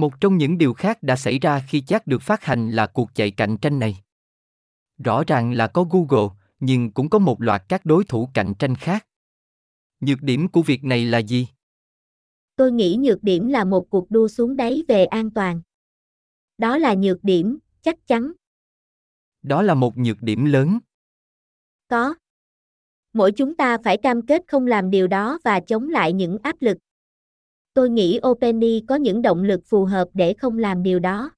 Một trong những điều khác đã xảy ra khi chat được phát hành là cuộc chạy cạnh tranh này. Rõ ràng là có Google, nhưng cũng có một loạt các đối thủ cạnh tranh khác. Nhược điểm của việc này là gì? Tôi nghĩ nhược điểm là một cuộc đua xuống đáy về an toàn. Đó là nhược điểm, chắc chắn. Đó là một nhược điểm lớn. Có. Mỗi chúng ta phải cam kết không làm điều đó và chống lại những áp lực. Tôi nghĩ Openi có những động lực phù hợp để không làm điều đó.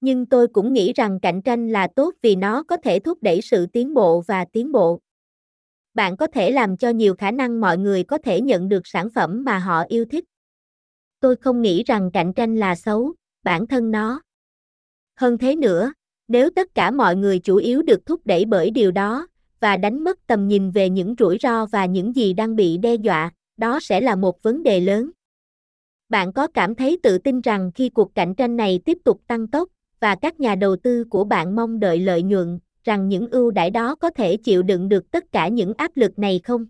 Nhưng tôi cũng nghĩ rằng cạnh tranh là tốt vì nó có thể thúc đẩy sự tiến bộ và tiến bộ. Bạn có thể làm cho nhiều khả năng mọi người có thể nhận được sản phẩm mà họ yêu thích. Tôi không nghĩ rằng cạnh tranh là xấu, bản thân nó. Hơn thế nữa, nếu tất cả mọi người chủ yếu được thúc đẩy bởi điều đó và đánh mất tầm nhìn về những rủi ro và những gì đang bị đe dọa, đó sẽ là một vấn đề lớn. Bạn có cảm thấy tự tin rằng khi cuộc cạnh tranh này tiếp tục tăng tốc và các nhà đầu tư của bạn mong đợi lợi nhuận, rằng những ưu đãi đó có thể chịu đựng được tất cả những áp lực này không?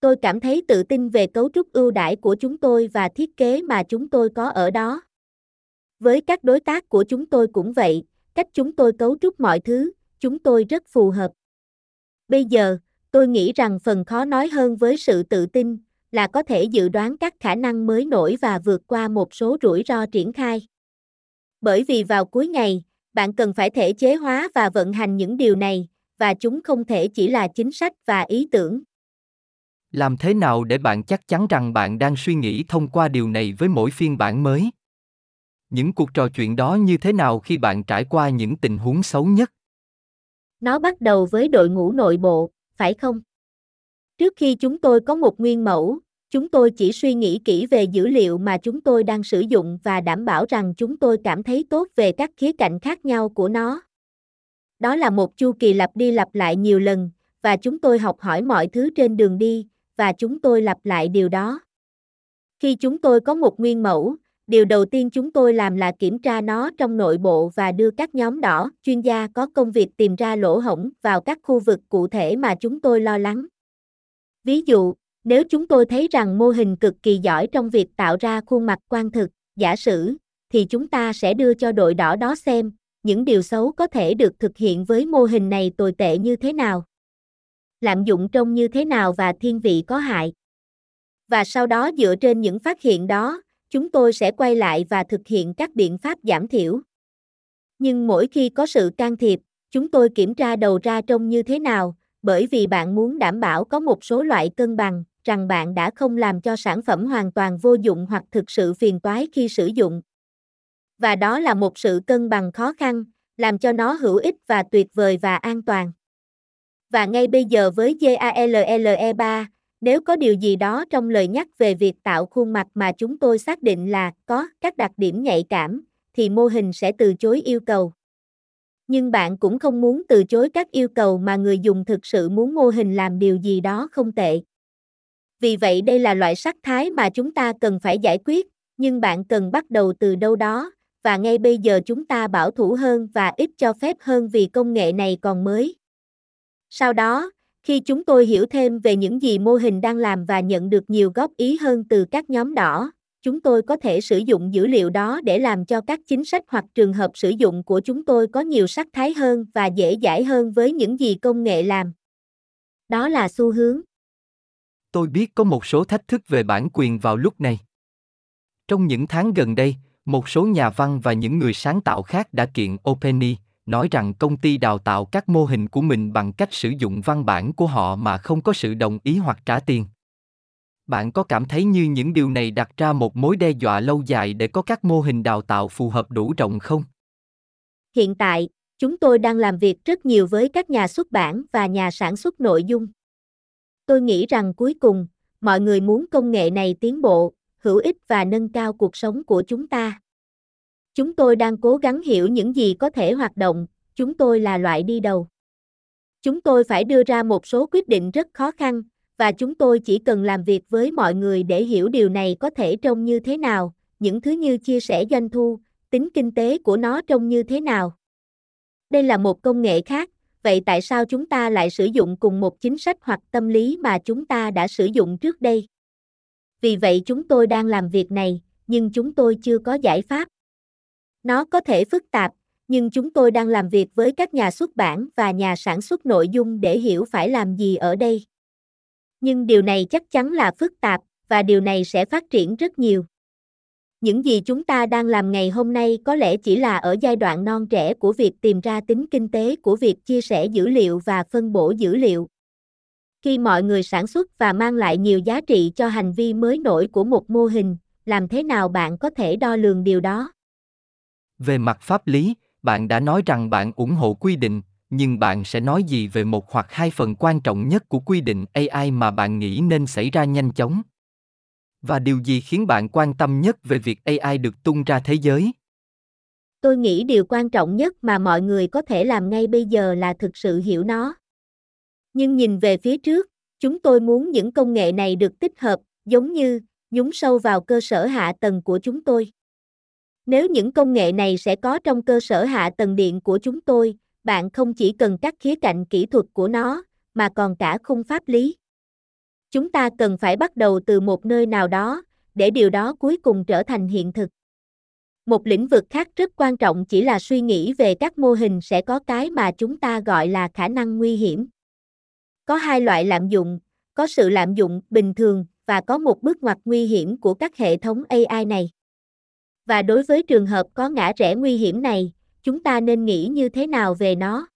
Tôi cảm thấy tự tin về cấu trúc ưu đãi của chúng tôi và thiết kế mà chúng tôi có ở đó. Với các đối tác của chúng tôi cũng vậy, cách chúng tôi cấu trúc mọi thứ, chúng tôi rất phù hợp. Bây giờ, tôi nghĩ rằng phần khó nói hơn với sự tự tin là có thể dự đoán các khả năng mới nổi và vượt qua một số rủi ro triển khai. Bởi vì vào cuối ngày, bạn cần phải thể chế hóa và vận hành những điều này, và chúng không thể chỉ là chính sách và ý tưởng. Làm thế nào để bạn chắc chắn rằng bạn đang suy nghĩ thông qua điều này với mỗi phiên bản mới? Những cuộc trò chuyện đó như thế nào khi bạn trải qua những tình huống xấu nhất? Nó bắt đầu với đội ngũ nội bộ, phải không? Trước khi chúng tôi có một nguyên mẫu, chúng tôi chỉ suy nghĩ kỹ về dữ liệu mà chúng tôi đang sử dụng và đảm bảo rằng chúng tôi cảm thấy tốt về các khía cạnh khác nhau của nó. Đó là một chu kỳ lặp đi lặp lại nhiều lần, và chúng tôi học hỏi mọi thứ trên đường đi, và chúng tôi lặp lại điều đó. Khi chúng tôi có một nguyên mẫu, điều đầu tiên chúng tôi làm là kiểm tra nó trong nội bộ và đưa các nhóm đỏ, chuyên gia có công việc tìm ra lỗ hổng vào các khu vực cụ thể mà chúng tôi lo lắng. Ví dụ, nếu chúng tôi thấy rằng mô hình cực kỳ giỏi trong việc tạo ra khuôn mặt quan thực, giả sử, thì chúng ta sẽ đưa cho đội đỏ đó xem, những điều xấu có thể được thực hiện với mô hình này tồi tệ như thế nào. Lạm dụng trông như thế nào và thiên vị có hại. Và sau đó dựa trên những phát hiện đó, chúng tôi sẽ quay lại và thực hiện các biện pháp giảm thiểu. Nhưng mỗi khi có sự can thiệp, chúng tôi kiểm tra đầu ra trông như thế nào, bởi vì bạn muốn đảm bảo có một số loại cân bằng, rằng bạn đã không làm cho sản phẩm hoàn toàn vô dụng hoặc thực sự phiền toái khi sử dụng. Và đó là một sự cân bằng khó khăn, làm cho nó hữu ích và tuyệt vời và an toàn. Và ngay bây giờ với JALLE 3, nếu có điều gì đó trong lời nhắc về việc tạo khuôn mặt mà chúng tôi xác định là có các đặc điểm nhạy cảm, thì mô hình sẽ từ chối yêu cầu nhưng bạn cũng không muốn từ chối các yêu cầu mà người dùng thực sự muốn mô hình làm điều gì đó không tệ. Vì vậy đây là loại sắc thái mà chúng ta cần phải giải quyết, nhưng bạn cần bắt đầu từ đâu đó, và ngay bây giờ chúng ta bảo thủ hơn và ít cho phép hơn vì công nghệ này còn mới. Sau đó, khi chúng tôi hiểu thêm về những gì mô hình đang làm và nhận được nhiều góp ý hơn từ các nhóm đỏ, chúng tôi có thể sử dụng dữ liệu đó để làm cho các chính sách hoặc trường hợp sử dụng của chúng tôi có nhiều sắc thái hơn và dễ dãi hơn với những gì công nghệ làm. Đó là xu hướng. Tôi biết có một số thách thức về bản quyền vào lúc này. Trong những tháng gần đây, một số nhà văn và những người sáng tạo khác đã kiện OpenAI, nói rằng công ty đào tạo các mô hình của mình bằng cách sử dụng văn bản của họ mà không có sự đồng ý hoặc trả tiền bạn có cảm thấy như những điều này đặt ra một mối đe dọa lâu dài để có các mô hình đào tạo phù hợp đủ rộng không? Hiện tại, chúng tôi đang làm việc rất nhiều với các nhà xuất bản và nhà sản xuất nội dung. Tôi nghĩ rằng cuối cùng, mọi người muốn công nghệ này tiến bộ, hữu ích và nâng cao cuộc sống của chúng ta. Chúng tôi đang cố gắng hiểu những gì có thể hoạt động, chúng tôi là loại đi đầu. Chúng tôi phải đưa ra một số quyết định rất khó khăn và chúng tôi chỉ cần làm việc với mọi người để hiểu điều này có thể trông như thế nào, những thứ như chia sẻ doanh thu, tính kinh tế của nó trông như thế nào. Đây là một công nghệ khác, vậy tại sao chúng ta lại sử dụng cùng một chính sách hoặc tâm lý mà chúng ta đã sử dụng trước đây? Vì vậy chúng tôi đang làm việc này, nhưng chúng tôi chưa có giải pháp. Nó có thể phức tạp, nhưng chúng tôi đang làm việc với các nhà xuất bản và nhà sản xuất nội dung để hiểu phải làm gì ở đây. Nhưng điều này chắc chắn là phức tạp, và điều này sẽ phát triển rất nhiều. Những gì chúng ta đang làm ngày hôm nay có lẽ chỉ là ở giai đoạn non trẻ của việc tìm ra tính kinh tế của việc chia sẻ dữ liệu và phân bổ dữ liệu. Khi mọi người sản xuất và mang lại nhiều giá trị cho hành vi mới nổi của một mô hình, làm thế nào bạn có thể đo lường điều đó? Về mặt pháp lý, bạn đã nói rằng bạn ủng hộ quy định, nhưng bạn sẽ nói gì về một hoặc hai phần quan trọng nhất của quy định AI mà bạn nghĩ nên xảy ra nhanh chóng? Và điều gì khiến bạn quan tâm nhất về việc AI được tung ra thế giới? Tôi nghĩ điều quan trọng nhất mà mọi người có thể làm ngay bây giờ là thực sự hiểu nó. Nhưng nhìn về phía trước, chúng tôi muốn những công nghệ này được tích hợp, giống như nhúng sâu vào cơ sở hạ tầng của chúng tôi. Nếu những công nghệ này sẽ có trong cơ sở hạ tầng điện của chúng tôi, bạn không chỉ cần các khía cạnh kỹ thuật của nó, mà còn cả khung pháp lý. Chúng ta cần phải bắt đầu từ một nơi nào đó, để điều đó cuối cùng trở thành hiện thực. Một lĩnh vực khác rất quan trọng chỉ là suy nghĩ về các mô hình sẽ có cái mà chúng ta gọi là khả năng nguy hiểm. Có hai loại lạm dụng, có sự lạm dụng bình thường và có một bước ngoặt nguy hiểm của các hệ thống AI này. Và đối với trường hợp có ngã rẽ nguy hiểm này, chúng ta nên nghĩ như thế nào về nó?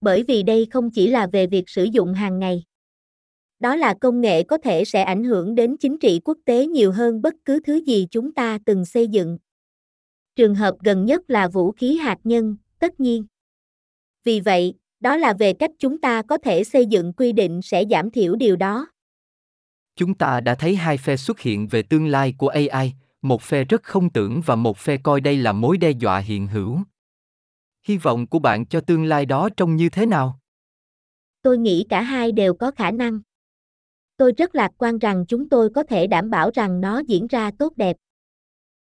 Bởi vì đây không chỉ là về việc sử dụng hàng ngày. Đó là công nghệ có thể sẽ ảnh hưởng đến chính trị quốc tế nhiều hơn bất cứ thứ gì chúng ta từng xây dựng. Trường hợp gần nhất là vũ khí hạt nhân, tất nhiên. Vì vậy, đó là về cách chúng ta có thể xây dựng quy định sẽ giảm thiểu điều đó. Chúng ta đã thấy hai phe xuất hiện về tương lai của AI, một phe rất không tưởng và một phe coi đây là mối đe dọa hiện hữu. Hy vọng của bạn cho tương lai đó trông như thế nào? Tôi nghĩ cả hai đều có khả năng. Tôi rất lạc quan rằng chúng tôi có thể đảm bảo rằng nó diễn ra tốt đẹp.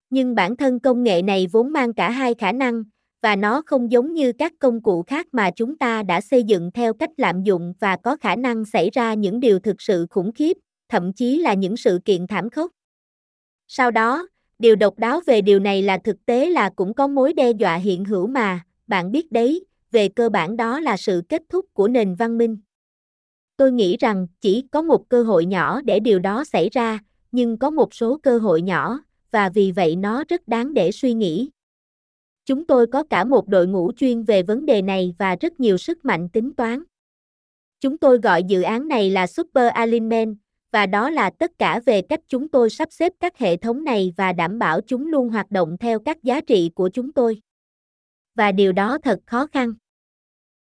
Nhưng bản thân công nghệ này vốn mang cả hai khả năng, và nó không giống như các công cụ khác mà chúng ta đã xây dựng theo cách lạm dụng và có khả năng xảy ra những điều thực sự khủng khiếp, thậm chí là những sự kiện thảm khốc. Sau đó, điều độc đáo về điều này là thực tế là cũng có mối đe dọa hiện hữu mà, bạn biết đấy, về cơ bản đó là sự kết thúc của nền văn minh. Tôi nghĩ rằng chỉ có một cơ hội nhỏ để điều đó xảy ra, nhưng có một số cơ hội nhỏ, và vì vậy nó rất đáng để suy nghĩ. Chúng tôi có cả một đội ngũ chuyên về vấn đề này và rất nhiều sức mạnh tính toán. Chúng tôi gọi dự án này là Super Alignment, và đó là tất cả về cách chúng tôi sắp xếp các hệ thống này và đảm bảo chúng luôn hoạt động theo các giá trị của chúng tôi. Và điều đó thật khó khăn.